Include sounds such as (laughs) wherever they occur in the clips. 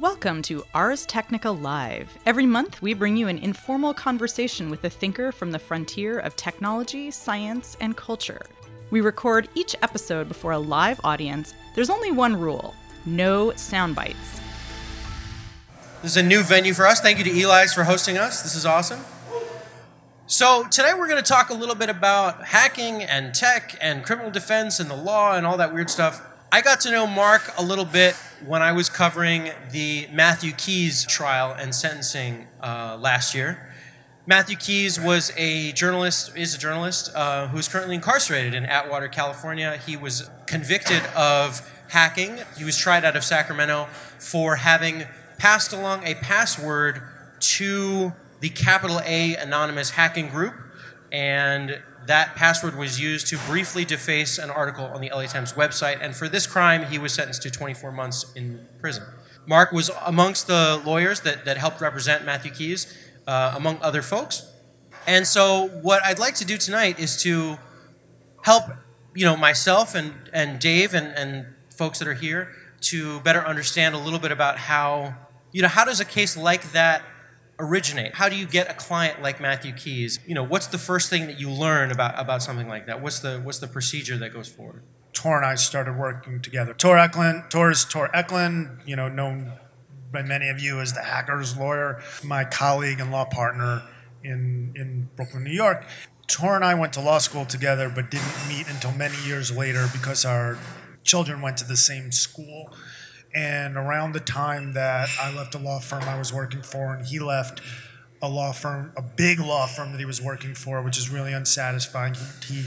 Welcome to Ars Technica Live. Every month, we bring you an informal conversation with a thinker from the frontier of technology, science, and culture. We record each episode before a live audience. There's only one rule no sound bites. This is a new venue for us. Thank you to Eli's for hosting us. This is awesome. So, today we're going to talk a little bit about hacking and tech and criminal defense and the law and all that weird stuff. I got to know Mark a little bit when I was covering the Matthew Keys trial and sentencing uh, last year. Matthew Keys was a journalist, is a journalist uh, who is currently incarcerated in Atwater, California. He was convicted of hacking. He was tried out of Sacramento for having passed along a password to the capital A anonymous hacking group, and that password was used to briefly deface an article on the LA Times website, and for this crime, he was sentenced to 24 months in prison. Mark was amongst the lawyers that, that helped represent Matthew Keys, uh, among other folks. And so, what I'd like to do tonight is to help, you know, myself and, and Dave and, and folks that are here to better understand a little bit about how, you know, how does a case like that originate? How do you get a client like Matthew Keys? You know, what's the first thing that you learn about, about something like that? What's the, what's the procedure that goes forward? Tor and I started working together. Tor Ekeland, Tor is Tor Ekeland, you know, known by many of you as the hacker's lawyer, my colleague and law partner in, in Brooklyn, New York. Tor and I went to law school together, but didn't meet until many years later because our children went to the same school. And around the time that I left a law firm I was working for, and he left a law firm, a big law firm that he was working for, which is really unsatisfying. He he,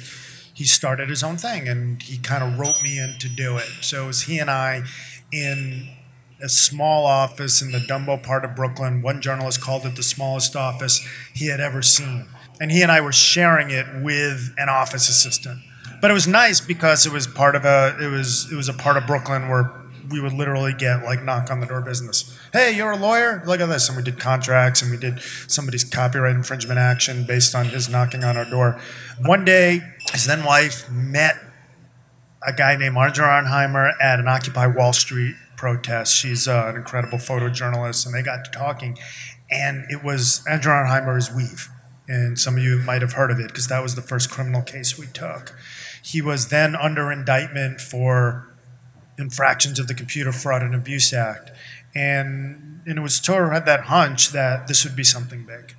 he started his own thing, and he kind of wrote me in to do it. So it was he and I in a small office in the Dumbo part of Brooklyn. One journalist called it the smallest office he had ever seen, and he and I were sharing it with an office assistant. But it was nice because it was part of a it was it was a part of Brooklyn where we would literally get like knock on the door business. Hey, you're a lawyer? Look at this. And we did contracts and we did somebody's copyright infringement action based on his knocking on our door. One day, his then wife met a guy named Andrew Auernheimer at an Occupy Wall Street protest. She's uh, an incredible photojournalist, and they got to talking. And it was Andrew Auernheimer's weev. And some of you might have heard of it because that was the first criminal case we took. He was then under indictment for infractions of the Computer Fraud and Abuse Act. And, and it was Tor had that hunch that this would be something big.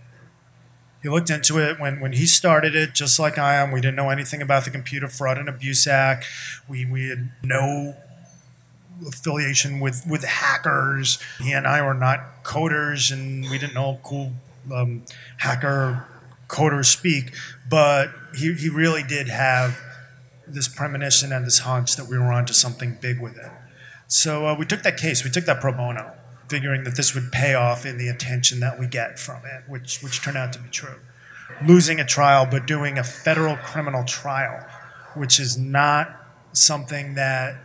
He looked into it when, when he started it, just like I am. We didn't know anything about the Computer Fraud and Abuse Act. We, we had no affiliation with, with hackers. He and I were not coders, and we didn't know cool um, hacker coders speak. But he, he really did have this premonition and this hunch that we were onto something big with it. So uh, we took that case, we took that pro bono, figuring that this would pay off in the attention that we get from it, which, which turned out to be true. Losing a trial, but doing a federal criminal trial, which is not something that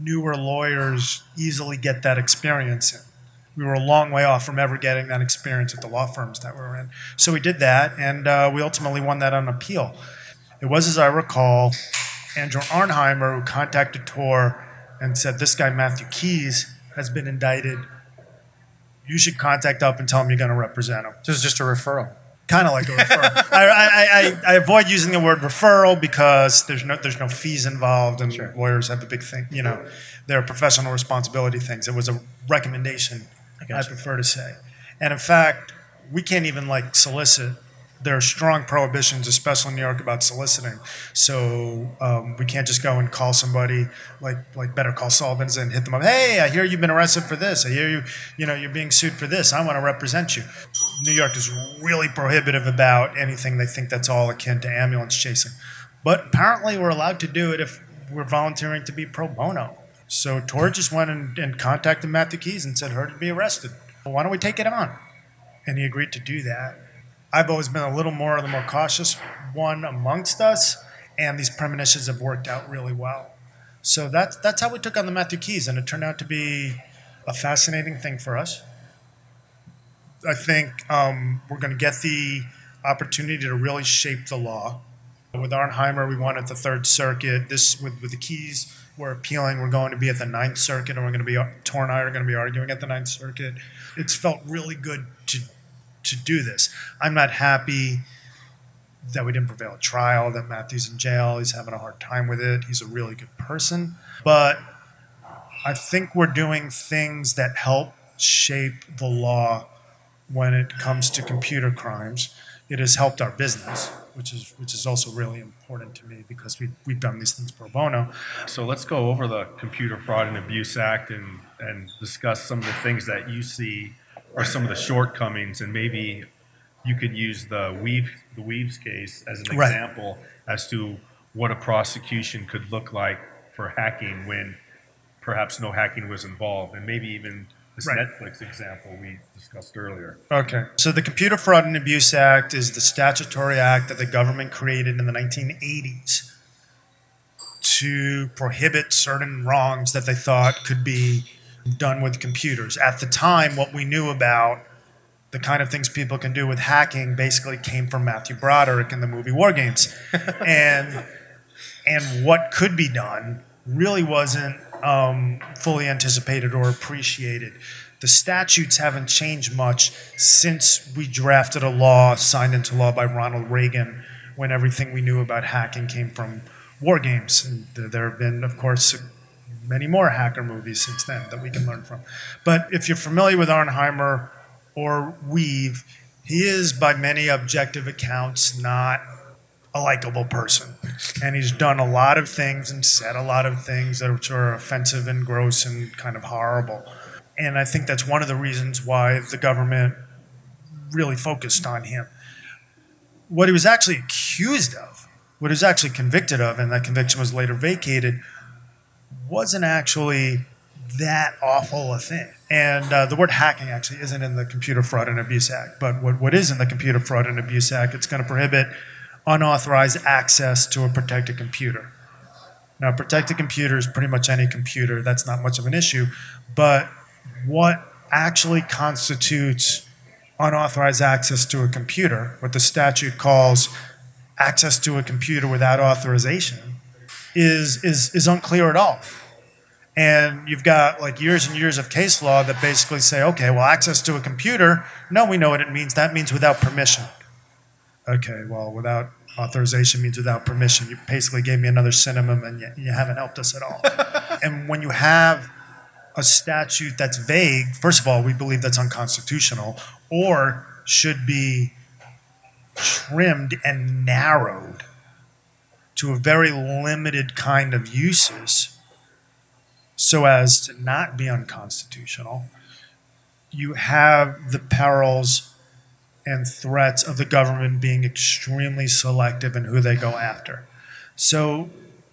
newer lawyers easily get that experience in. We were a long way off from ever getting that experience at the law firms that we were in. So we did that, and uh, we ultimately won that on appeal. It was, as I recall, Andrew Auernheimer who contacted Tor and said, This guy, Matthew Keys, has been indicted. You should contact up and tell him you're going to represent him. This is just a referral. Kind of like a referral. I, I, I, I, avoid using the word referral because there's no, there's no fees involved, and sure. lawyers have a big thing. You know, there are professional responsibility things. It was a recommendation, I, I prefer to say. And in fact, we can't even like solicit there are strong prohibitions, especially in New York, about soliciting. So um, we can't just go and call somebody like like Better Call Sullivan's and hit them up. Hey, I hear you've been arrested for this. I hear you, you know, you're being sued for this. I want to represent you. New York is really prohibitive about anything they think that's all akin to ambulance chasing. But apparently, we're allowed to do it if we're volunteering to be pro bono. So Tor just went and, and contacted Matthew Keys and said, "Heard to be arrested. Well, why don't we take it on?" And he agreed to do that. I've always been a little more of the more cautious one amongst us, and these premonitions have worked out really well. So that's that's how we took on the Matthew Keys, and it turned out to be a fascinating thing for us. I think um, we're going to get the opportunity to really shape the law. With Auernheimer, we wanted the Third Circuit. This with, with the Keys we're appealing. We're going to be at the Ninth Circuit, and we're going to be Tor and I are going to be arguing at the Ninth Circuit. It's felt really good to to do this. I'm not happy that we didn't prevail at trial. That Matthew's in jail. He's having a hard time with it. He's a really good person, but I think we're doing things that help shape the law when it comes to computer crimes. It has helped our business, which is which is also really important to me because we we've done these things pro bono. So let's go over the Computer Fraud and Abuse Act and, and discuss some of the things that you see are some of the shortcomings, and maybe you could use the weev the weev's case as an Right. example as to what a prosecution could look like for hacking when perhaps no hacking was involved, and maybe even this Right. Netflix example we discussed earlier. Okay. So the Computer Fraud and Abuse Act is the statutory act that the government created in the 1980s to prohibit certain wrongs that they thought could be done with computers. At the time, what we knew about the kind of things people can do with hacking basically came from Matthew Broderick in the movie War Games. (laughs) and and what could be done really wasn't um, fully anticipated or appreciated. The statutes haven't changed much since we drafted a law signed into law by Ronald Reagan when everything we knew about hacking came from war games. And there have been, of course, many more hacker movies since then that we can learn from. But if you're familiar with Auernheimer or weev, he is, by many objective accounts, not a likable person. And he's done a lot of things and said a lot of things that are offensive and gross and kind of horrible. And I think that's one of the reasons why the government really focused on him. What he was actually accused of, what he was actually convicted of, and that conviction was later vacated, wasn't actually that awful a thing. And uh, the word hacking actually isn't in the Computer Fraud and Abuse Act, but what, what is in the Computer Fraud and Abuse Act, it's going to prohibit unauthorized access to a protected computer. Now, protected computer is pretty much any computer. That's not much of an issue. But what actually constitutes unauthorized access to a computer, what the statute calls access to a computer without authorization, is, is, is unclear at all. And you've got like years and years of case law that basically say, okay, well, access to a computer, no, we know what it means. That means without permission. Okay, well, without authorization means without permission. You basically gave me another synonym and you, you haven't helped us at all. (laughs) and when you have a statute that's vague, first of all, we believe that's unconstitutional or should be trimmed and narrowed to a very limited kind of uses so as to not be unconstitutional. You have the perils and threats of the government being extremely selective in who they go after. So,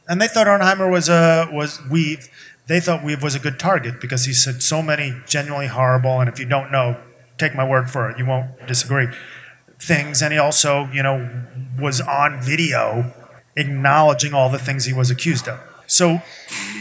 and they thought Auernheimer was a was weev. They thought weev was a good target because he said so many genuinely horrible, and if you don't know, take my word for it, you won't disagree. Things, and he also, you know, was on video acknowledging all the things he was accused of. So,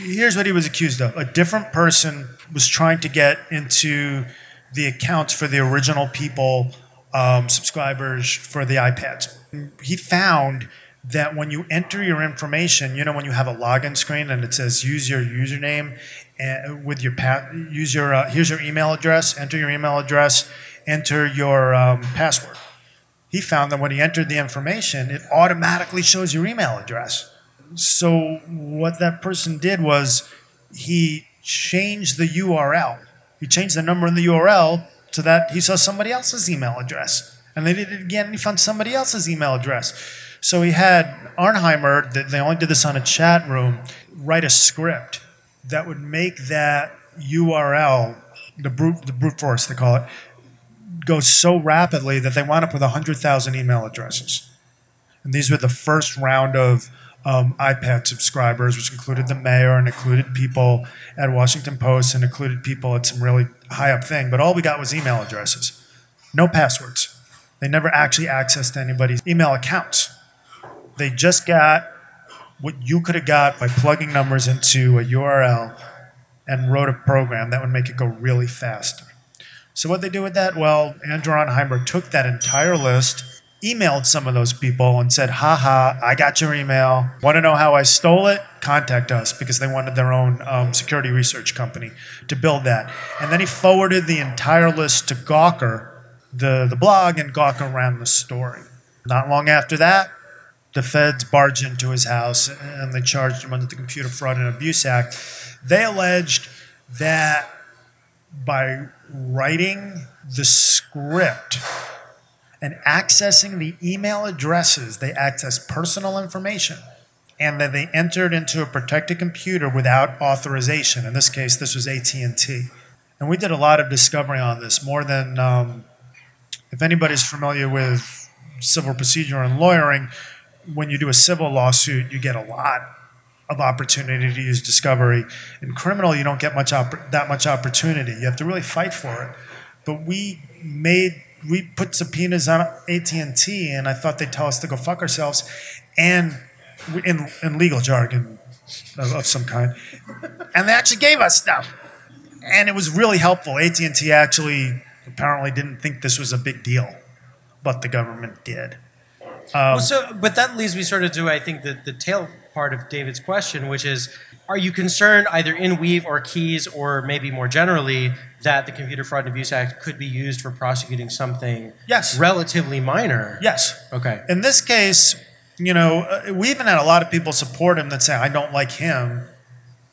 here's what he was accused of: a different person was trying to get into the accounts for the original people um, subscribers for the iPads. He found that when you enter your information, you know, when you have a login screen and it says use your username and with your pa- use your uh, here's your email address, enter your email address, enter your um, password. He found that when he entered the information, it automatically shows your email address. So what that person did was he changed the URL. He changed the number in the URL so that he saw somebody else's email address. And they did it again, and he found somebody else's email address. So he had Auernheimer, they only did this on a chat room, write a script that would make that URL, the brute, the brute force they call it, go so rapidly that they wound up with 100,000 email addresses. And these were the first round of um, iPad subscribers, which included the mayor and included people at Washington Post and included people at some really high up thing. But all we got was email addresses, no passwords. They never actually accessed anybody's email accounts. They just got what you could have got by plugging numbers into a URL and wrote a program that would make it go really fast. So what they do with that? Well, Andrew Auernheimer took that entire list, emailed some of those people and said, haha, I got your email. Want to know how I stole it? Contact us because they wanted their own um, security research company to build that. And then he forwarded the entire list to Gawker, the, the blog, and Gawker ran the story. Not long after that, the feds barged into his house and they charged him under the Computer Fraud and Abuse Act. They alleged that by writing the script and accessing the email addresses, they accessed personal information and that they entered into a protected computer without authorization. In this case, this was AT&T. And we did a lot of discovery on this, more than um, if anybody's familiar with civil procedure and lawyering, when you do a civil lawsuit, you get a lot of opportunity to use discovery. In criminal, you don't get much that much opportunity. You have to really fight for it. But we made we put subpoenas on AT and T, and I thought they'd tell us to go fuck ourselves, and in in legal jargon of, of some kind, and they actually gave us stuff, and it was really helpful. AT and T actually apparently didn't think this was a big deal, but the government did. Well, so, but that leads me sort of to, I think, the, the tail part of David's question, which is, are you concerned either in weev or Keys, or maybe more generally, that the Computer Fraud and Abuse Act could be used for prosecuting something Yes. relatively minor? Yes. Okay. In this case, you know, uh, we even had a lot of people support him that say, I don't like him,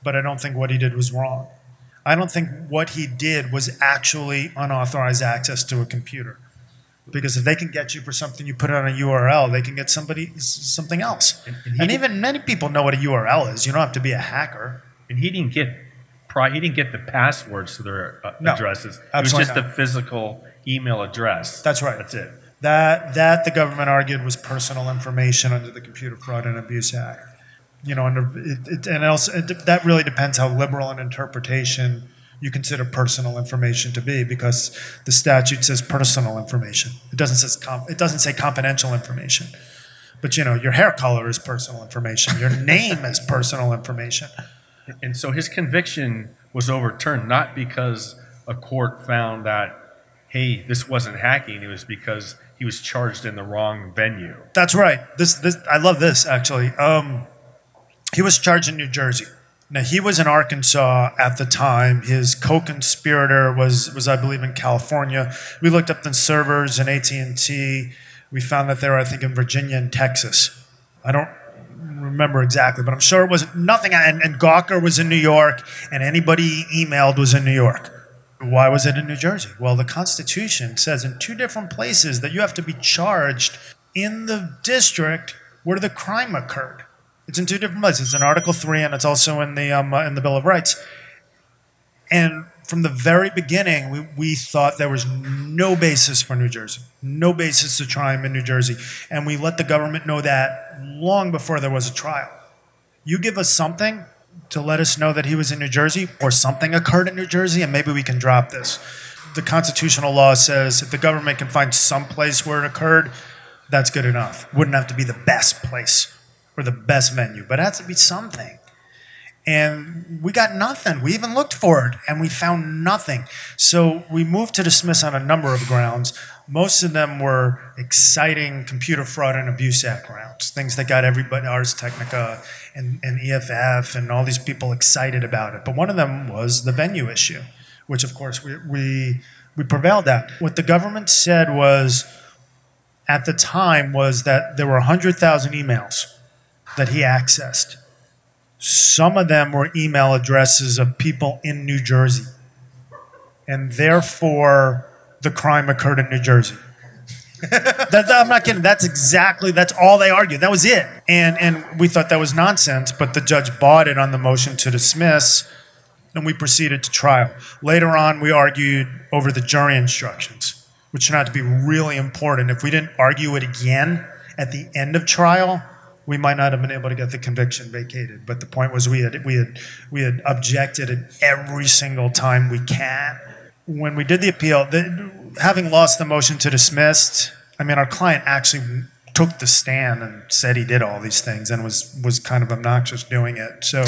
but I don't think what he did was wrong. I don't think what he did was actually unauthorized access to a computer. Because if they can get you for something you put it on a URL, they can get somebody something else. And- And, and even many people know what a URL is. You don't have to be a hacker. And he didn't get he didn't get the passwords to their uh, No, addresses. It was just not. the physical email address. That's right. That's it. That that the government argued was personal information under the Computer Fraud and Abuse Act. You know, under it, it, and also it, that really depends how liberal an interpretation you consider personal information to be, because the statute says personal information. It doesn't says com- it doesn't say confidential information. But you know, your hair color is personal information. Your (laughs) name is personal information. And so his conviction was overturned not because a court found that, hey, this wasn't hacking. It was because he was charged in the wrong venue. That's right. This, this, I love this actually. Um, he was charged in New Jersey. Now he was in Arkansas at the time. His co-conspirator was, was I believe, in California. We looked up the servers in AT and T. We found that they were, I think, in Virginia and Texas. I don't remember exactly, but I'm sure it was nothing. And, and Gawker was in New York, and anybody emailed was in New York. Why was it in New Jersey? Well, the Constitution says in two different places that you have to be charged in the district where the crime occurred. It's in two different places. It's in Article Three, and it's also in the um, uh, in the Bill of Rights. And from the very beginning, we, we thought there was no basis for New Jersey, no basis to try him in New Jersey, and we let the government know that long before there was a trial. You give us something to let us know that he was in New Jersey or something occurred in New Jersey, and maybe we can drop this. The constitutional law says if the government can find some place where it occurred, that's good enough. Wouldn't have to be the best place or the best venue, but it has to be something. And we got nothing. We even looked for it and we found nothing. So we moved to dismiss on a number of grounds. Most of them were exciting Computer Fraud and Abuse Act grounds, things that got everybody, Ars Technica and, and EFF and all these people excited about it. But one of them was the venue issue, which of course we, we, we prevailed at. What the government said was, at the time, was that there were 100,000 emails that he accessed. Some of them were email addresses of people in New Jersey. And therefore, the crime occurred in New Jersey. (laughs) that, I'm not kidding. That's exactly, that's all they argued. That was it. And, and we thought that was nonsense, but the judge bought it on the motion to dismiss, and we proceeded to trial. Later on, we argued over the jury instructions, which turned out to be really important. If we didn't argue it again at the end of trial, we might not have been able to get the conviction vacated. But the point was, we had we had we had objected it every single time we can. When we did the appeal, the, having lost the motion to dismiss, I mean, our client actually took the stand and said he did all these things and was was kind of obnoxious doing it. So,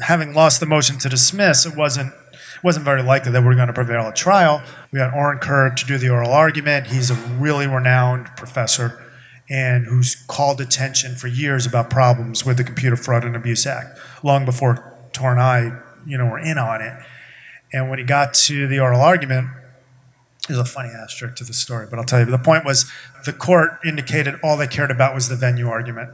having lost the motion to dismiss, it wasn't it wasn't very likely that we were going to prevail at trial. We got Orin Kerr to do the oral argument. He's a really renowned professor and who's called attention for years about problems with the Computer Fraud and Abuse Act, long before Tor and I, you know, were in on it. And when he got to the oral argument, there's a funny asterisk to the story, but I'll tell you. The point was the court indicated all they cared about was the venue argument.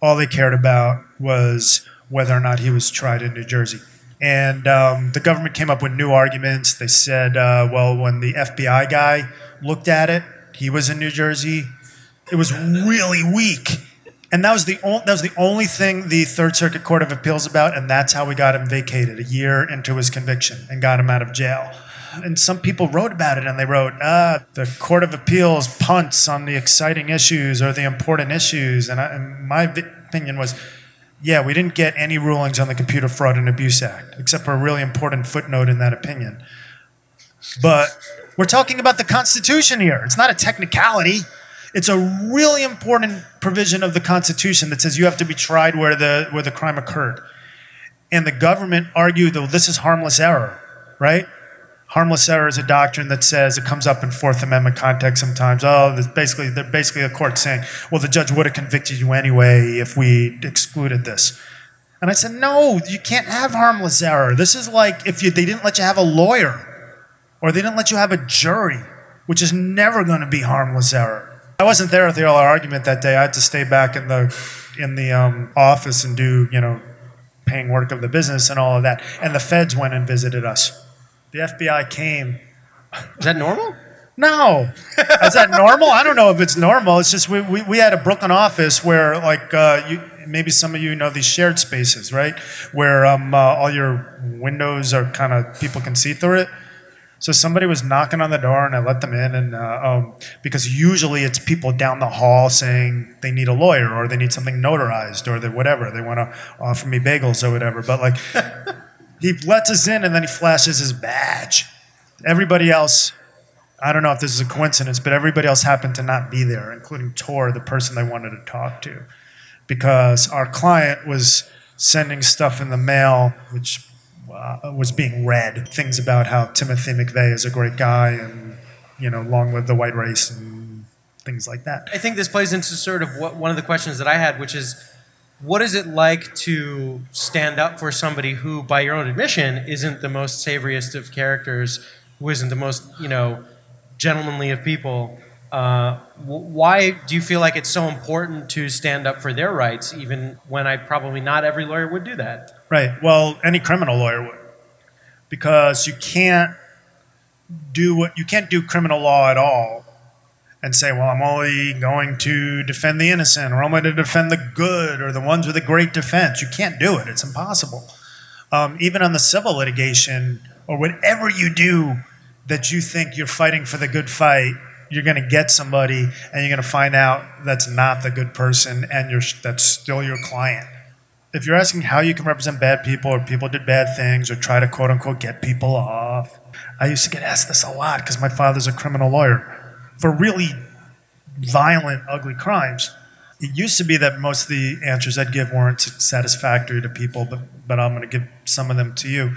All they cared about was whether or not he was tried in New Jersey. And um, the government came up with new arguments. They said, uh, well, when the FBI guy looked at it, he was in New Jersey. It was really weak. And that was the only that was the only thing the Third Circuit Court of Appeals about, and that's how we got him vacated a year into his conviction and got him out of jail. And some people wrote about it, and they wrote, "Ah, the Court of Appeals punts on the exciting issues or the important issues." And, I, and my opinion was, yeah, we didn't get any rulings on the Computer Fraud and Abuse Act, except for a really important footnote in that opinion. But we're talking about the Constitution here. It's not a technicality. It's a really important provision of the Constitution that says you have to be tried where the where the crime occurred. And the government argued, well, this is harmless error, right? Harmless error is a doctrine that says it comes up in Fourth Amendment context sometimes. Oh, there's basically they're basically a court saying, well, the judge would have convicted you anyway if we excluded this. And I said, no, you can't have harmless error. This is like if you, they didn't let you have a lawyer or they didn't let you have a jury, which is never going to be harmless error. I wasn't there at the oral argument that day. I had to stay back in the in the um, office and do you know paying work of the business and all of that. And the feds went and visited us. The FBI came. Is that normal? No, is that normal? I don't know if it's normal. It's just we, we, we had a Brooklyn office where like uh, you maybe some of you know these shared spaces, right? Where um, uh, all your windows are kind of people can see through it. So somebody was knocking on the door, and I let them in, and uh, um, because usually it's people down the hall saying they need a lawyer or they need something notarized or they whatever they want to offer me bagels or whatever. But like, (laughs) he lets us in, and then he flashes his badge. Everybody else, I don't know if this is a coincidence, but everybody else happened to not be there, including Tor, the person they wanted to talk to, because our client was sending stuff in the mail, which uh, was being read things about how Timothy McVeigh is a great guy and you know long live the white race and things like that. I think this plays into sort of what one of the questions that I had, which is, what is it like to stand up for somebody who, by your own admission, isn't the most savoriest of characters, who isn't the most you know gentlemanly of people? Uh, why do you feel like it's so important to stand up for their rights, even when I probably not every lawyer would do that? Right. Well, any criminal lawyer would, because you can't do what you can't do criminal law at all and say, well, I'm only going to defend the innocent, or I'm going to defend the good, or the ones with a great defense. You can't do it. It's impossible. Um, even on the civil litigation, or whatever you do that you think you're fighting for the good fight, you're going to get somebody, and you're going to find out that's not the good person, and you're that's still your client if you're asking how you can represent bad people or people did bad things or try to quote unquote get people off, I used to get asked this a lot because my father's a criminal lawyer for really violent, ugly crimes. It used to be that most of the answers I'd give weren't satisfactory to people, but, but I'm going to give some of them to you.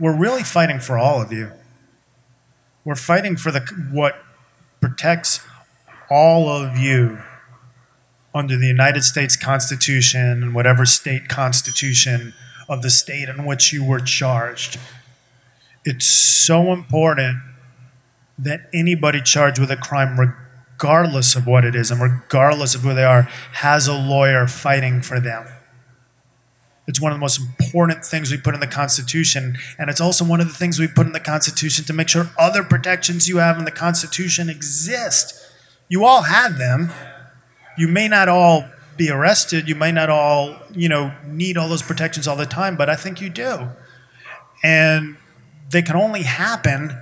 We're really fighting for all of you. We're fighting for the what protects all of you under the United States Constitution and whatever state constitution of the state in which you were charged. It's so important that anybody charged with a crime, regardless of what it is and regardless of who they are, has a lawyer fighting for them. It's one of the most important things we put in the Constitution, and it's also one of the things we put in the Constitution to make sure other protections you have in the Constitution exist. You all have them, you may not all be arrested. You may not all, you know, need all those protections all the time, but I think you do. And they can only happen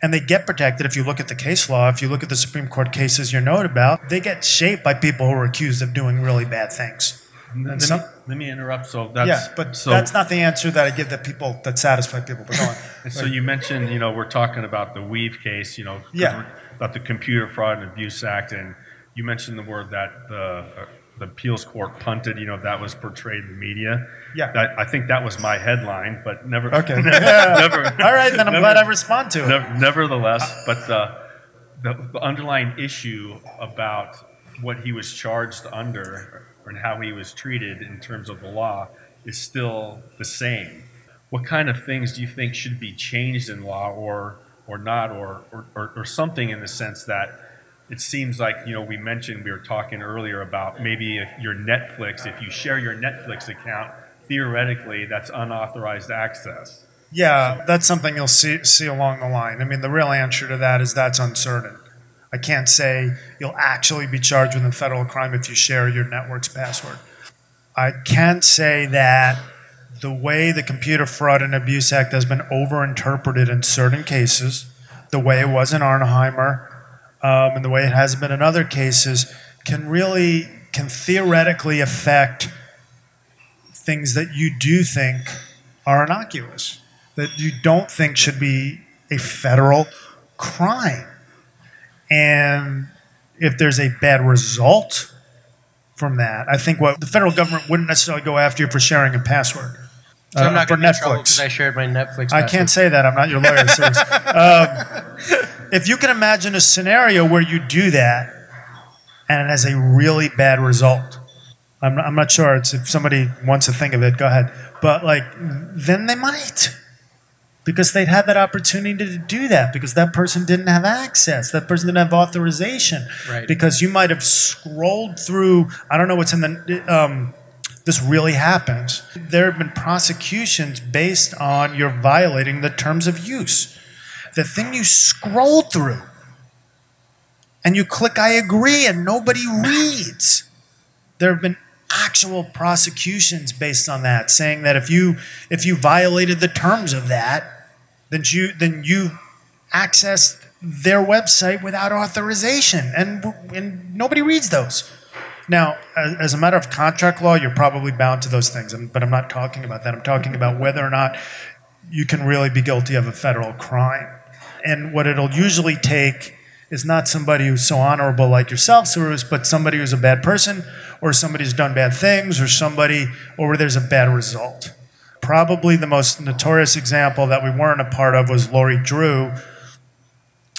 and they get protected if you look at the case law. If you look at the Supreme Court cases you're note about, they get shaped by people who are accused of doing really bad things. Let me, let me interrupt. So that's yeah, but so, that's not the answer that I give that people that satisfy people. But go on. (laughs) so you mentioned, you know, we're talking about the weev case, you know, Yeah. about the Computer Fraud and Abuse Act, and you mentioned the word that the uh, the appeals court punted, you know, that was portrayed in the media. Yeah. That, I think that was my headline, but never. Okay. (laughs) never. (laughs) All right, then I'm never- glad I respond to it. nev- Nevertheless, but the, the, the underlying issue about what he was charged under and how he was treated in terms of the law is still the same. What kind of things do you think should be changed in law or, or not, or, or, or, something in the sense that it seems like, you know, we mentioned, we were talking earlier about maybe if your Netflix, if you share your Netflix account, theoretically, that's unauthorized access. Yeah, that's something you'll see see along the line. I mean, the real answer to that is that's uncertain. I can't say you'll actually be charged with a federal crime if you share your network's password. I can say that the way the Computer Fraud and Abuse Act has been overinterpreted in certain cases, the way it was in Auernheimer, um, and the way it has been in other cases, can really can theoretically affect things that you do think are innocuous, that you don't think should be a federal crime. And if there's a bad result from that, I think what the federal government wouldn't necessarily go after you for sharing a password. So I'm uh, not for going to be in trouble Netflix. because I shared my Netflix. I can't say that. I'm not your lawyer. (laughs) um, if you can imagine a scenario where you do that and it has a really bad result, I'm not, I'm not sure. It's if somebody wants to think of it, go ahead. But like, then they might. Because they'd had that opportunity to do that because that person didn't have access. That person didn't have authorization. Right. Because you might have scrolled through, I don't know what's in the, um, this really happened There have been prosecutions based on you're violating the terms of use. The thing you scrolled through and you click I agree and nobody reads. There have been actual prosecutions based on that saying that if you if you violated the terms of that then you then you accessed their website without authorization and and nobody reads those. Now, as, as a matter of contract law, you're probably bound to those things, but I'm not talking about that. I'm talking about whether or not you can really be guilty of a federal crime. And what it'll usually take is not somebody who's so honorable like yourself, Cyrus, but somebody who's a bad person, or somebody who's done bad things, or somebody, or where there's a bad result. Probably the most notorious example that we weren't a part of was Lori Drew.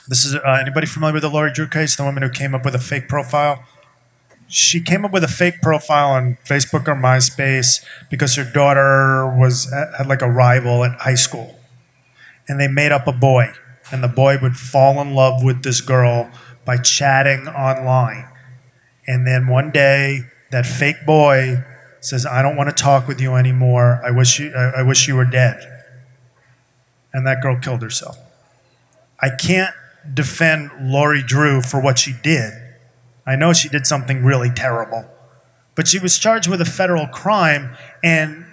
This is uh, anybody familiar with the Lori Drew case, the woman who came up with a fake profile? she came up with a fake profile on Facebook or MySpace because her daughter was had like a rival at high school, and they made up a boy, and the boy would fall in love with this girl by chatting online, and then one day that fake boy says, "I don't want to talk with you anymore. I wish you I, I wish you were dead," and that girl killed herself. I can't defend Lori Drew for what she did. I know she did something really terrible, but she was charged with a federal crime, and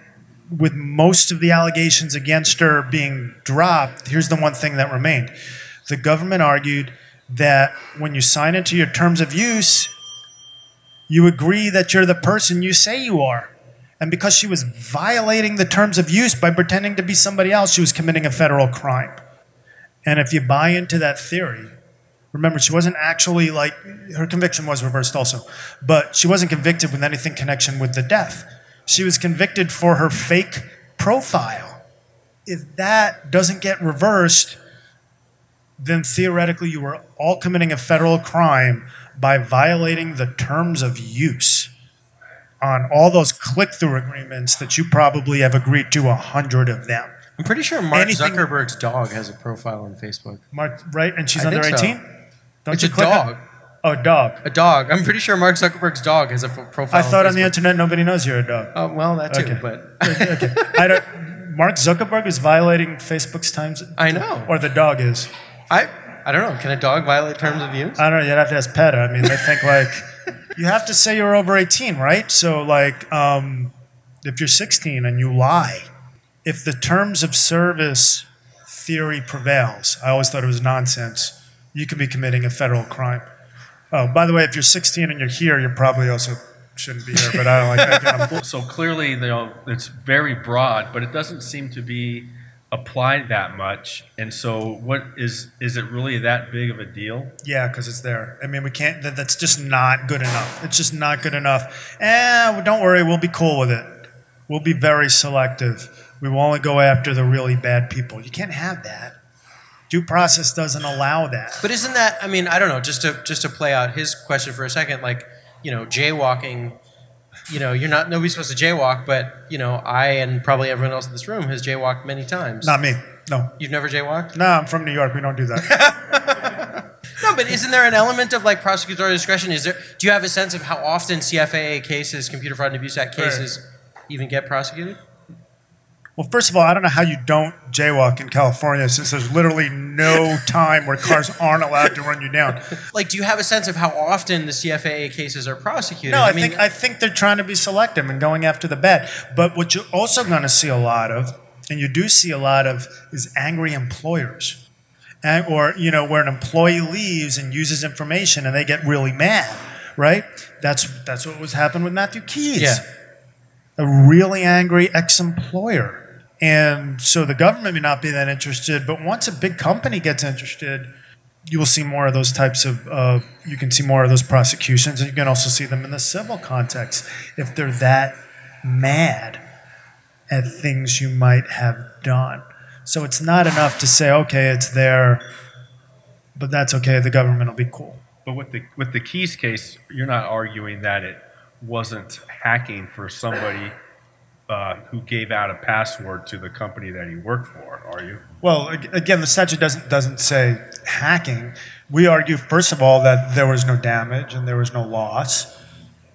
with most of the allegations against her being dropped, here's the one thing that remained. The government argued that when you sign into your terms of use, you agree that you're the person you say you are. And because she was violating the terms of use by pretending to be somebody else, she was committing a federal crime. And if you buy into that theory, Remember, she wasn't actually like her conviction was reversed also, but she wasn't convicted with anything connection with the death. She was convicted for her fake profile. If that doesn't get reversed, then theoretically you were all committing a federal crime by violating the terms of use on all those click-through agreements that you probably have agreed to a hundred of them. I'm pretty sure Mark Anything- Zuckerberg's dog has a profile on Facebook. Mark, right? And she's I under think so. 18? Don't It's you a click on- dog. Oh, dog. A dog. I'm pretty sure Mark Zuckerberg's dog has a f- profile. I thought on the Facebook. internet nobody knows you're a dog. Oh, well, that too. Okay. But (laughs) I don't. Mark Zuckerberg is violating Facebook's times. I know. Or the dog is. I, I don't know. Can a dog violate terms of use? I don't know. You'd have to ask PETA. I mean, they think (laughs) like you have to say you're over 18, right? So like, um, if you're 16 and you lie, if the terms of service theory prevails, I always thought it was nonsense. You could be committing a federal crime. Oh, by the way, if you're 16 and you're here, you're probably also shouldn't be here. But I don't like that. Kind of (laughs) So clearly, you know, it's very broad, but it doesn't seem to be apply that much. And so, what is is it really that big of a deal? Yeah, because it's there. I mean, we can't. That, that's just not good enough. It's just not good enough. Eh, well, don't worry. We'll be cool with it. We'll be very selective. We will only go after the really bad people. You can't have that. Due process doesn't allow that. But isn't that? I mean, I don't know. Just to just to play out his question for a second, like you know, jaywalking. You know, you're not nobody's supposed to jaywalk, but you know, I and probably everyone else in this room has jaywalked many times. Not me. No. You've never jaywalked? No, I'm from New York. We don't do that. (laughs) No, but isn't there an element of like prosecutorial discretion? Is there? Do you have a sense of how often CFAA cases, Computer Fraud and Abuse Act cases, even get prosecuted? Well, first of all, I don't know how you don't jaywalk in California since there's literally no (laughs) time where cars aren't allowed to run you down. Like, do you have a sense of how often the CFAA cases are prosecuted? No, I, think I think they're trying to be selective and going after the bad. But what you're also going to see a lot of, and you do see a lot of, is angry employers, and, or you know where an employee leaves and uses information and they get really mad, right? That's that's what was happened with Matthew Keys. Yeah. a really angry ex-employer. And so the government may not be that interested, but once a big company gets interested, you will see more of those types of, uh, you can see more of those prosecutions, and you can also see them in the civil context if they're that mad at things you might have done. So it's not enough to say, okay, it's there, but that's okay, the government will be cool. But with the with the Keys case, you're not arguing that it wasn't hacking for somebody uh, who gave out a password to the company that he worked for, are you? Well, again, the statute doesn't doesn't say hacking. We argue first of all that there was no damage and there was no loss,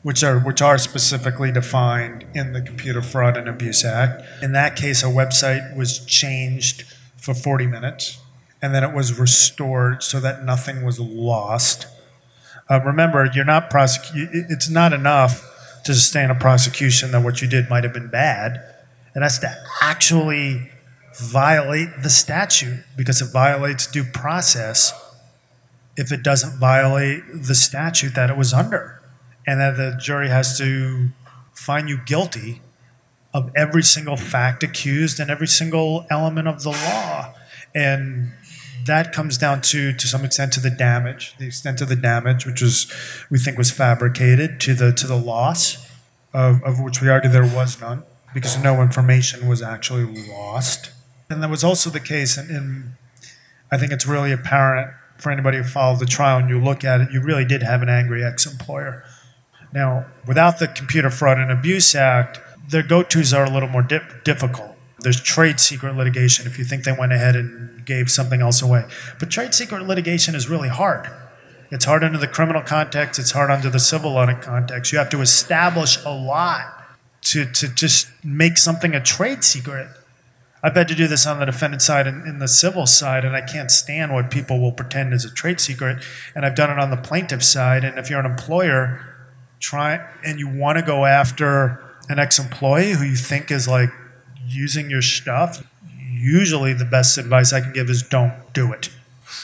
which are which are specifically defined in the Computer Fraud and Abuse Act. In that case, a website was changed for 40 minutes, and then it was restored so that nothing was lost. Uh, remember, you're not prosecute. It's not enough to sustain a prosecution that what you did might have been bad. It has to actually violate the statute because it violates due process if it doesn't violate the statute that it was under. And that the jury has to find you guilty of every single fact accused and every single element of the law. And that comes down to, to some extent, to the damage, the extent of the damage, which was, we think, was fabricated, to the to the loss, of, of which we argue there was none, because no information was actually lost. And that was also the case, and, and I think it's really apparent for anybody who followed the trial and you look at it, you really did have an angry ex-employer. Now, without the Computer Fraud and Abuse Act, their go-tos are a little more dip- difficult. There's trade secret litigation if you think they went ahead and gave something else away. But trade secret litigation is really hard. It's hard under the criminal context, it's hard under the civil context. You have to establish a lot to, to just make something a trade secret. I've had to do this on the defendant side and in the civil side, and I can't stand what people will pretend is a trade secret. And I've done it on the plaintiff side. And if you're an employer, try and you want to go after an ex-employee who you think is like using your stuff, usually the best advice I can give is don't do it.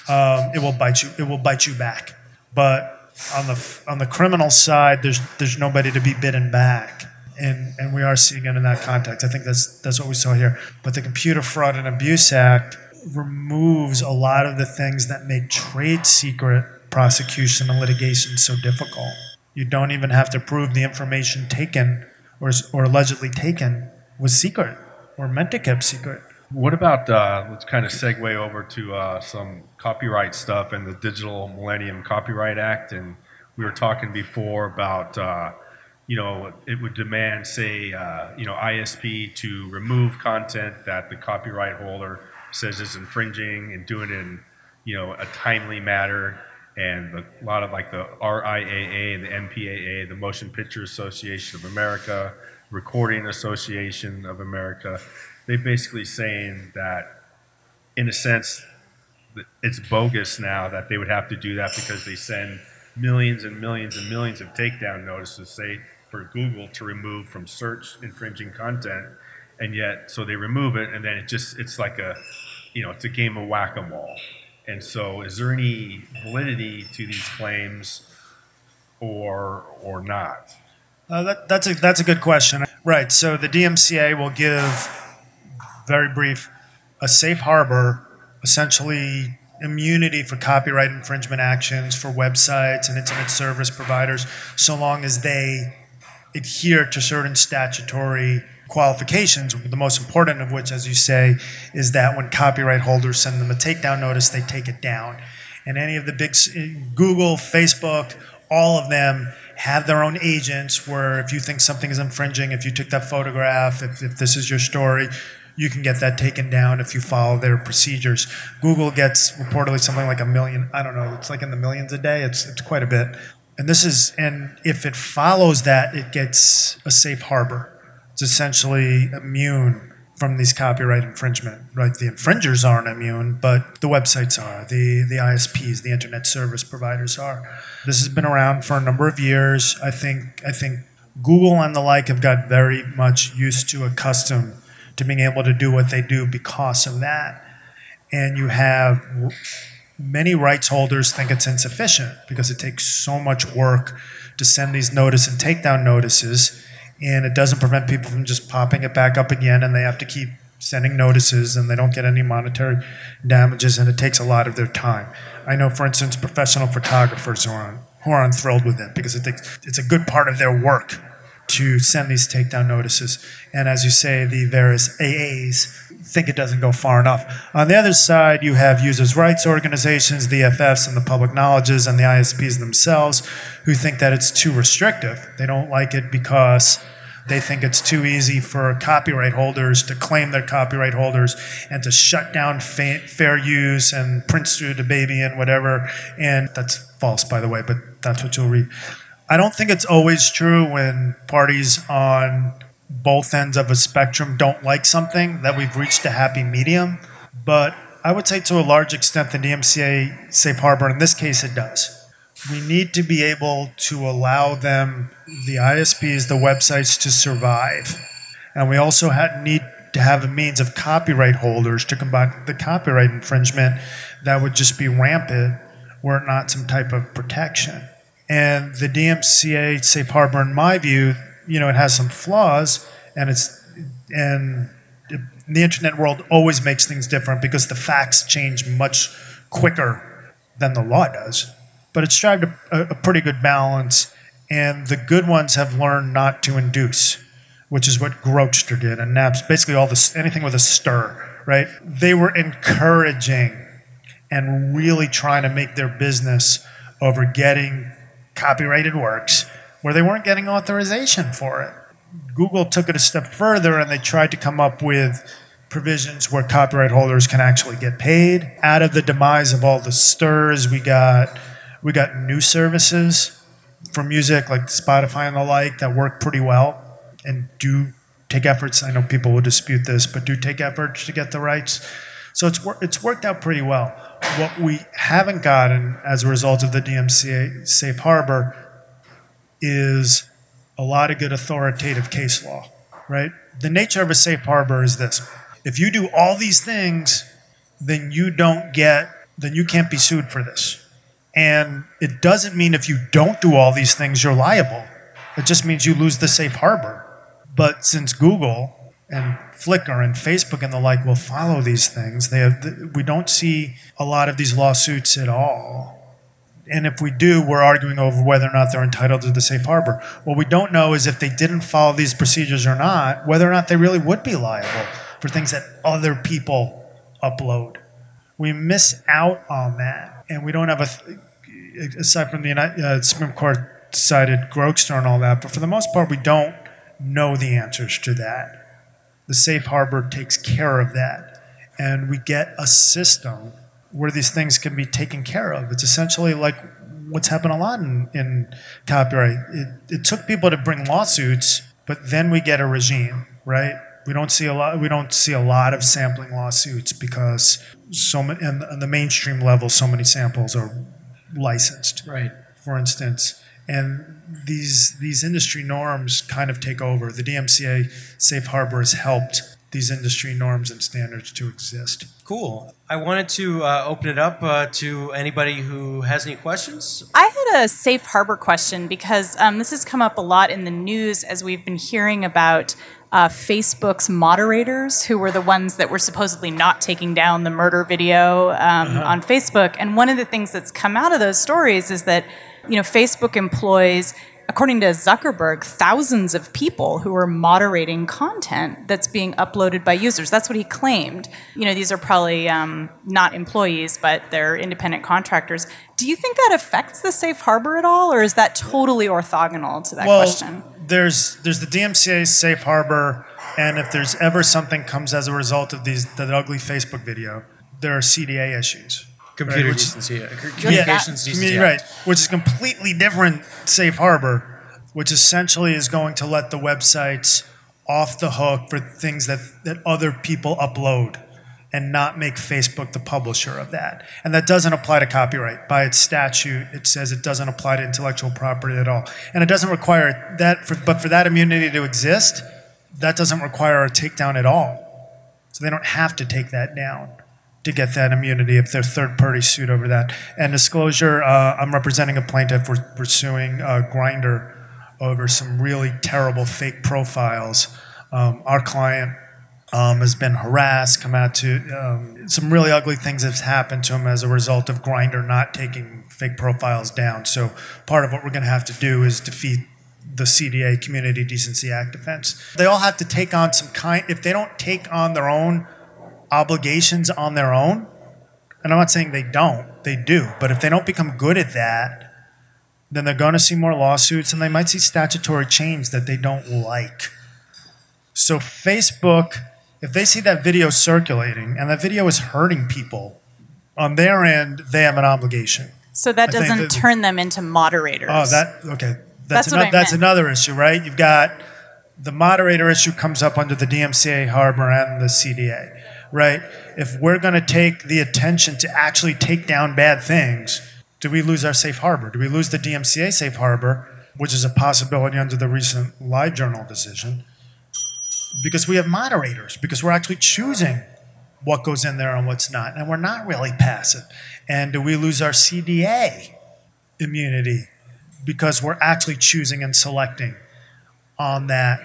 Um, it will bite you. It will bite you back. But on the on the criminal side, there's there's nobody to be bitten back, and and we are seeing it in that context. I think that's that's what we saw here. But the Computer Fraud and Abuse Act removes a lot of the things that make trade secret prosecution and litigation so difficult. You don't even have to prove the information taken or, or allegedly taken was secret or meant to keep secret. What about uh, let's kind of segue over to uh, some copyright stuff and the Digital Millennium Copyright Act, and we were talking before about uh, you know it would demand, say, uh, you know ISP to remove content that the copyright holder says is infringing and doing it in you know a timely manner, and the, a lot of like the RIAA, and the MPAA, the Motion Picture Association of America, Recording Association of America They're basically saying that, in a sense, it's bogus now that they would have to do that because they send millions and millions and millions of takedown notices, say for Google to remove from search infringing content, and yet so they remove it, and then it just it's like a, you know, it's a game of whack-a-mole. And so, is there any validity to these claims, or or not? Uh, that, that's a that's a good question. Right. So the DMCA will give very brief a safe harbor, essentially immunity for copyright infringement actions for websites and internet service providers, so long as they adhere to certain statutory qualifications, the most important of which, as you say, is that when copyright holders send them a takedown notice, they take it down. And any of the big, Google, Facebook, all of them have their own agents where if you think something is infringing, if you took that photograph, if, if this is your story, you can get that taken down if you follow their procedures. Google gets reportedly something like a million, I don't know, it's like in the millions a day. It's, it's quite a bit. And this is, and if it follows that, it gets a safe harbor. It's essentially immune from these copyright infringement. Right, the infringers aren't immune, but the websites are, the the ISPs, the internet service providers are. This has been around for a number of years. I think I think Google and the like have got very much used to accustomed to being able to do what they do because of that. And you have many rights holders think it's insufficient because it takes so much work to send these notice and takedown notices and it doesn't prevent people from just popping it back up again and they have to keep sending notices and they don't get any monetary damages and it takes a lot of their time. I know, for instance, professional photographers who are, who are unthrilled with it because it takes, it's a good part of their work to send these takedown notices. And as you say, the various AAs think it doesn't go far enough. On the other side, you have users' rights organizations, the FFs and the public knowledges, and the ISPs themselves who think that it's too restrictive. They don't like it because they think it's too easy for copyright holders to claim their copyright holders and to shut down fa- fair use and Prince through the baby and whatever. And that's false, by the way, but that's what you'll read. I don't think it's always true when parties on both ends of a spectrum don't like something that we've reached a happy medium. But I would say to a large extent, the DMCA safe harbor, in this case, it does. We need to be able to allow them, the ISPs, the websites, to survive. And we also need to have a means of copyright holders to combat the copyright infringement that would just be rampant were it not some type of protection. And the DMCA safe harbor, in my view, you know, it has some flaws, and it's and the internet world always makes things different because the facts change much quicker than the law does. But it's strived a, a pretty good balance, and the good ones have learned not to induce, which is what Grokster did and Naps. Basically, all this anything with a stir, right? They were encouraging and really trying to make their business over getting copyrighted works where they weren't getting authorization for it. Google took it a step further and they tried to come up with provisions where copyright holders can actually get paid. Out of the demise of all the stirs, we got we got new services for music like Spotify and the like that work pretty well and do take efforts. I know people will dispute this, but do take efforts to get the rights. So it's it's worked out pretty well. What we haven't gotten as a result of the DMCA safe harbor is a lot of good authoritative case law, right? The nature of a safe harbor is this. If you do all these things, then you don't get then you can't be sued for this. And it doesn't mean if you don't do all these things you're liable. It just means you lose the safe harbor. But since Google and Flickr and Facebook and the like will follow these things. They have, we don't see a lot of these lawsuits at all. And if we do, we're arguing over whether or not they're entitled to the safe harbor. What we don't know is if they didn't follow these procedures or not, whether or not they really would be liable for things that other people upload. We miss out on that. And we don't have a, aside from the United, uh, Supreme Court decided Grokster and all that, but for the most part, we don't know the answers to that the safe harbor takes care of that. And we get a system where these things can be taken care of. It's essentially like what's happened a lot in, in copyright. It, it took people to bring lawsuits, but then we get a regime, right? We don't see a lot. We don't see a lot of sampling lawsuits because so many, on the mainstream level, so many samples are licensed. Right. For instance, and these these industry norms kind of take over. The DMCA safe harbor has helped these industry norms and standards to exist. Cool. I wanted to uh, open it up uh, to anybody who has any questions. I had a safe harbor question because um, this has come up a lot in the news as we've been hearing about uh, Facebook's moderators, who were the ones that were supposedly not taking down the murder video um, on Facebook. And one of the things that's come out of those stories is that you know Facebook employs according to Zuckerberg, thousands of people who are moderating content that's being uploaded by users. That's what he claimed. You know, these are probably um, not employees, but they're independent contractors. Do you think that affects the safe harbor at all, or is that totally orthogonal to that well, question? There's there's the DMCA safe harbor, and if there's ever something comes as a result of these the ugly Facebook video, there are CDA issues. Computer Right, which- decency, uh, communications Yeah, decency. right, which is completely different safe harbor, which essentially is going to let the websites off the hook for things that, that other people upload and not make Facebook the publisher of that. And that doesn't apply to copyright. By its statute, it says it doesn't apply to intellectual property at all. And it doesn't require that, for, but for that immunity to exist, that doesn't require a takedown at all. So they don't have to take that down to get that immunity if they're third party sued over that. And disclosure, uh, I'm representing a plaintiff. We're pursuing uh, Grindr over some really terrible fake profiles. Um, our client um, has been harassed, come out to um, some really ugly things have happened to him as a result of Grindr not taking fake profiles down. So part of what we're going to have to do is defeat the CDA Community Decency Act defense. They all have to take on some kind. If they don't take on their own obligations on their own, and I'm not saying they don't, they do, but if they don't become good at that, then they're going to see more lawsuits and they might see statutory change that they don't like. So, Facebook, if they see that video circulating and that video is hurting people, on their end, they have an obligation. So that I doesn't that- turn them into moderators. Oh, that okay. That's That's what I ano- that's another issue, right? You've got the moderator issue comes up under the DMCA harbor and the CDA, right? If we're going to take the attention to actually take down bad things, do we lose our safe harbor? Do we lose the DMCA safe harbor, which is a possibility under the recent LiveJournal decision? Because we have moderators, because we're actually choosing what goes in there and what's not, and we're not really passive. And do we lose our CDA immunity because we're actually choosing and selecting on that?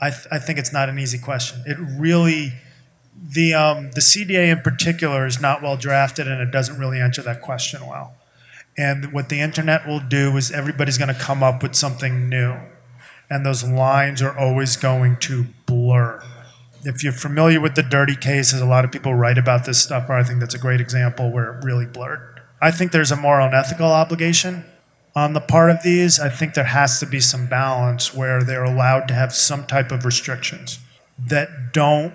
I, th- I think it's not an easy question. It really, the, um, the CDA in particular is not well drafted and it doesn't really answer that question well. And what the internet will do is everybody's going to come up with something new. And those lines are always going to blur. If you're familiar with the dirty cases, a lot of people write about this stuff, I think that's a great example where it really blurred. I think there's a moral and ethical obligation on the part of these. I think there has to be some balance where they're allowed to have some type of restrictions that don't,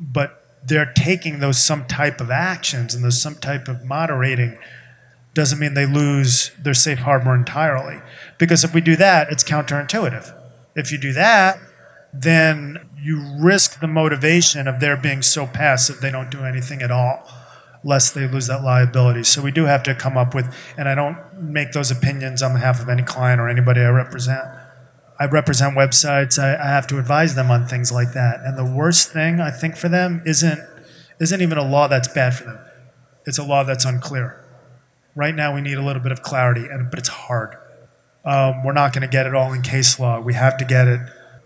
but they're taking those some type of actions and those some type of moderating doesn't mean they lose their safe harbor entirely. Because if we do that, it's counterintuitive. If you do that, then you risk the motivation of their being so passive they don't do anything at all, lest they lose that liability. So we do have to come up with, and I don't make those opinions on behalf of any client or anybody I represent. I represent websites. I, I have to advise them on things like that. And the worst thing I think for them isn't isn't even a law that's bad for them. It's a law that's unclear. Right now, we need a little bit of clarity, and but it's hard. Um, we're not going to get it all in case law. We have to get it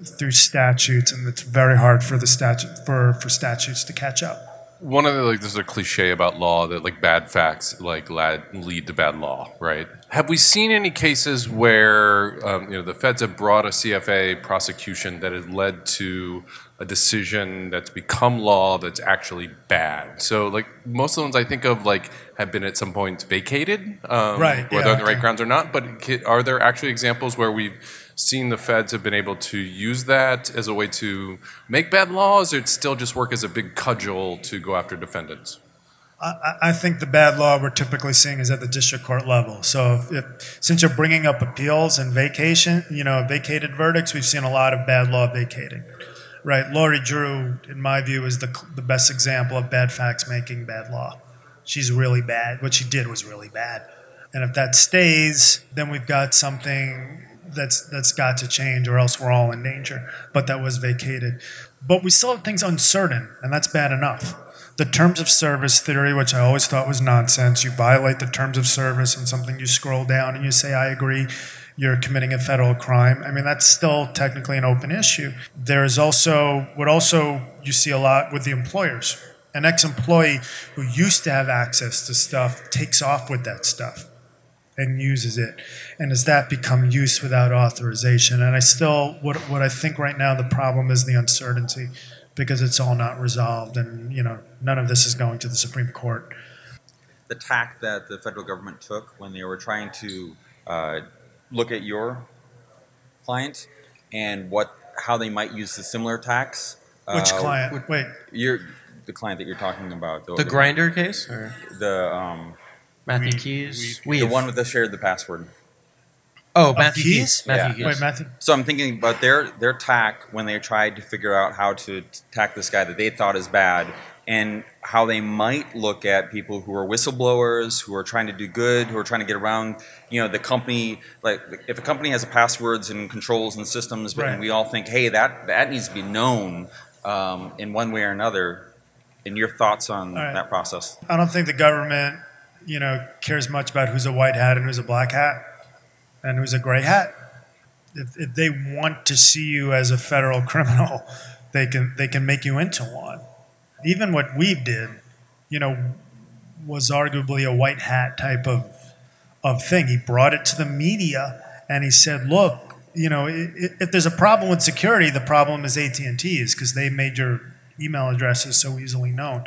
through statutes, and it's very hard for the statute for, for statutes to catch up. One of the like, there's a cliche about law that like bad facts like lad, lead to bad law, right? Have we seen any cases where um, you know the feds have brought a CFA prosecution that has led to a decision that's become law that's actually bad? So like most of the ones I think of like have been at some point vacated, um, Right, whether yeah, on the right okay. grounds or not. But are there actually examples where we've seen the feds have been able to use that as a way to make bad laws, or it still just work as a big cudgel to go after defendants? I, I think the bad law we're typically seeing is at the district court level. So if, if since you're bringing up appeals and vacation, you know, vacated verdicts, we've seen a lot of bad law vacating. Right, Lori Drew, in my view, is the the best example of bad facts making bad law. She's really bad. What she did was really bad, and if that stays, then we've got something that's that's got to change, or else we're all in danger. But that was vacated. But we still have things uncertain, and that's bad enough the terms of service theory, which I always thought was nonsense. You violate the terms of service and something you scroll down and you say, I agree. you're committing a federal crime. I mean, that's still technically an open issue. There is also what also you see a lot with the employers. An ex-employee who used to have access to stuff takes off with that stuff and uses it. And does that become use without authorization? And I still, what, what I think right now the problem is the uncertainty because it's all not resolved and, you know, none of this is going to the Supreme Court. the tack that the federal government took when they were trying to uh, look at your client and what how they might use the similar tax. Which Uh, client? Wait, You're the client that you're talking about. The Grindr case? Or? The um, Matthew We- Keys? the one with the shared the password. Oh, Matthew Keys? Keys? Matthew Yeah. wait, Keys. Matthew. So I'm thinking about their their tack when they tried to figure out how to attack this guy that they thought is bad, and how they might look at people who are whistleblowers, who are trying to do good, who are trying to get around, you know, the company. Like if a company has passwords and controls and systems, but Right. we all think, hey, that that needs to be known um, in one way or another. In your thoughts on All right. that process? I don't think the government, you know, cares much about who's a white hat and who's a black hat and who's a gray hat. If, if they want to see you as a federal (laughs) criminal, they can they can make you into one. Even what weev did, you know, was arguably a white hat type of of thing. He brought it to the media and he said, "Look, you know, if there's a problem with security, the problem is AT and T's because they made your email addresses so easily known."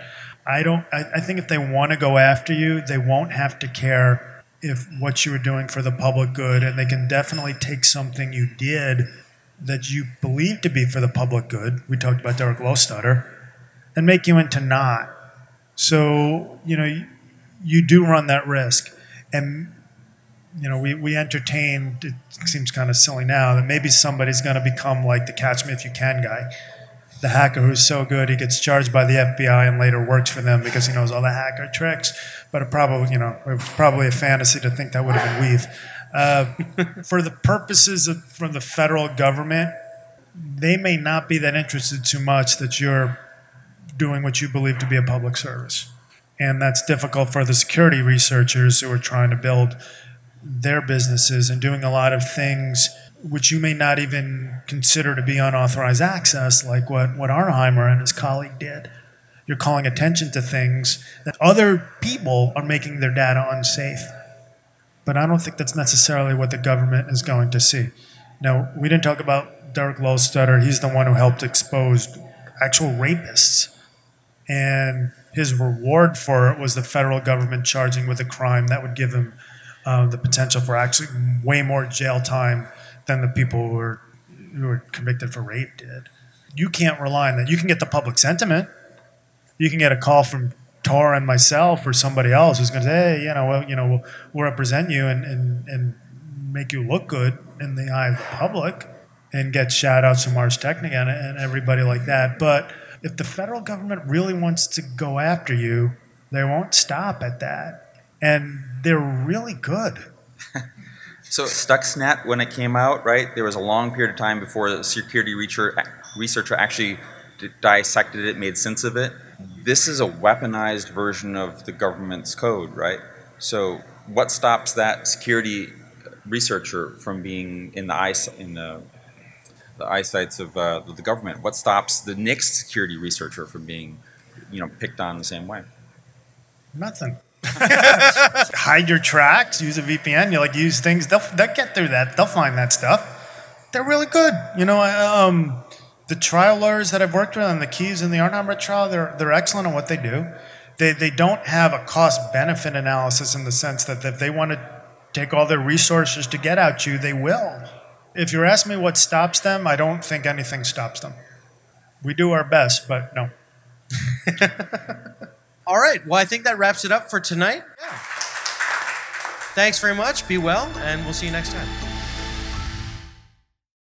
I don't. I, I think if they want to go after you, they won't have to care if what you were doing for the public good, and they can definitely take something you did that you believe to be for the public good. We talked about Deric Lostutter, and make you into not. So you know you, you do run that risk, and you know we we entertained. It seems kind of silly now that maybe somebody's going to become like the Catch Me If You Can guy the hacker who's so good he gets charged by the FBI and later works for them because he knows all the hacker tricks. But it probably, you know, it was probably a fantasy to think that would have been weev. Uh, (laughs) for the purposes of from the federal government, they may not be that interested too much that you're doing what you believe to be a public service. And that's difficult for the security researchers who are trying to build their businesses and doing a lot of things which you may not even consider to be unauthorized access, like what, what Auernheimer and his colleague did. You're calling attention to things that other people are making their data unsafe. But I don't think that's necessarily what the government is going to see. Now, we didn't talk about Deric Lostutter. He's the one who helped expose actual rapists. And his reward for it was the federal government charging with a crime that would give him uh, the potential for actually way more jail time than the people who were, who were convicted for rape did. You can't rely on that. You can get the public sentiment. You can get a call from Tor and myself or somebody else who's going to say, hey, you know, well, you know, we'll, we'll represent you and, and, and make you look good in the eye of the public and get shout outs from Ars Technica and, and everybody like that. But if the federal government really wants to go after you, they won't stop at that. And they're really good. (laughs) So Stuxnet, when it came out, right, there was a long period of time before the security researcher actually dissected it, made sense of it. This is a weaponized version of the government's code, right? So what stops that security researcher from being in the eyes in the the eyesights of uh, the government? What stops the next security researcher from being, you know, picked on the same way? Nothing. (laughs) Hide your tracks. Use a VPN. You like use things. They'll they'll get through that. They'll find that stuff. They're really good. You know, um, the trial lawyers that I've worked with on the Keys in the Auernheimer trial, they're they're excellent at what they do. They they don't have a cost benefit analysis in the sense that if they want to take all their resources to get at you, they will. If you're asking me what stops them, I don't think anything stops them. We do our best, but no. (laughs) All right. Well, I think that wraps it up for tonight. Yeah. Thanks very much. Be well, and we'll see you next time.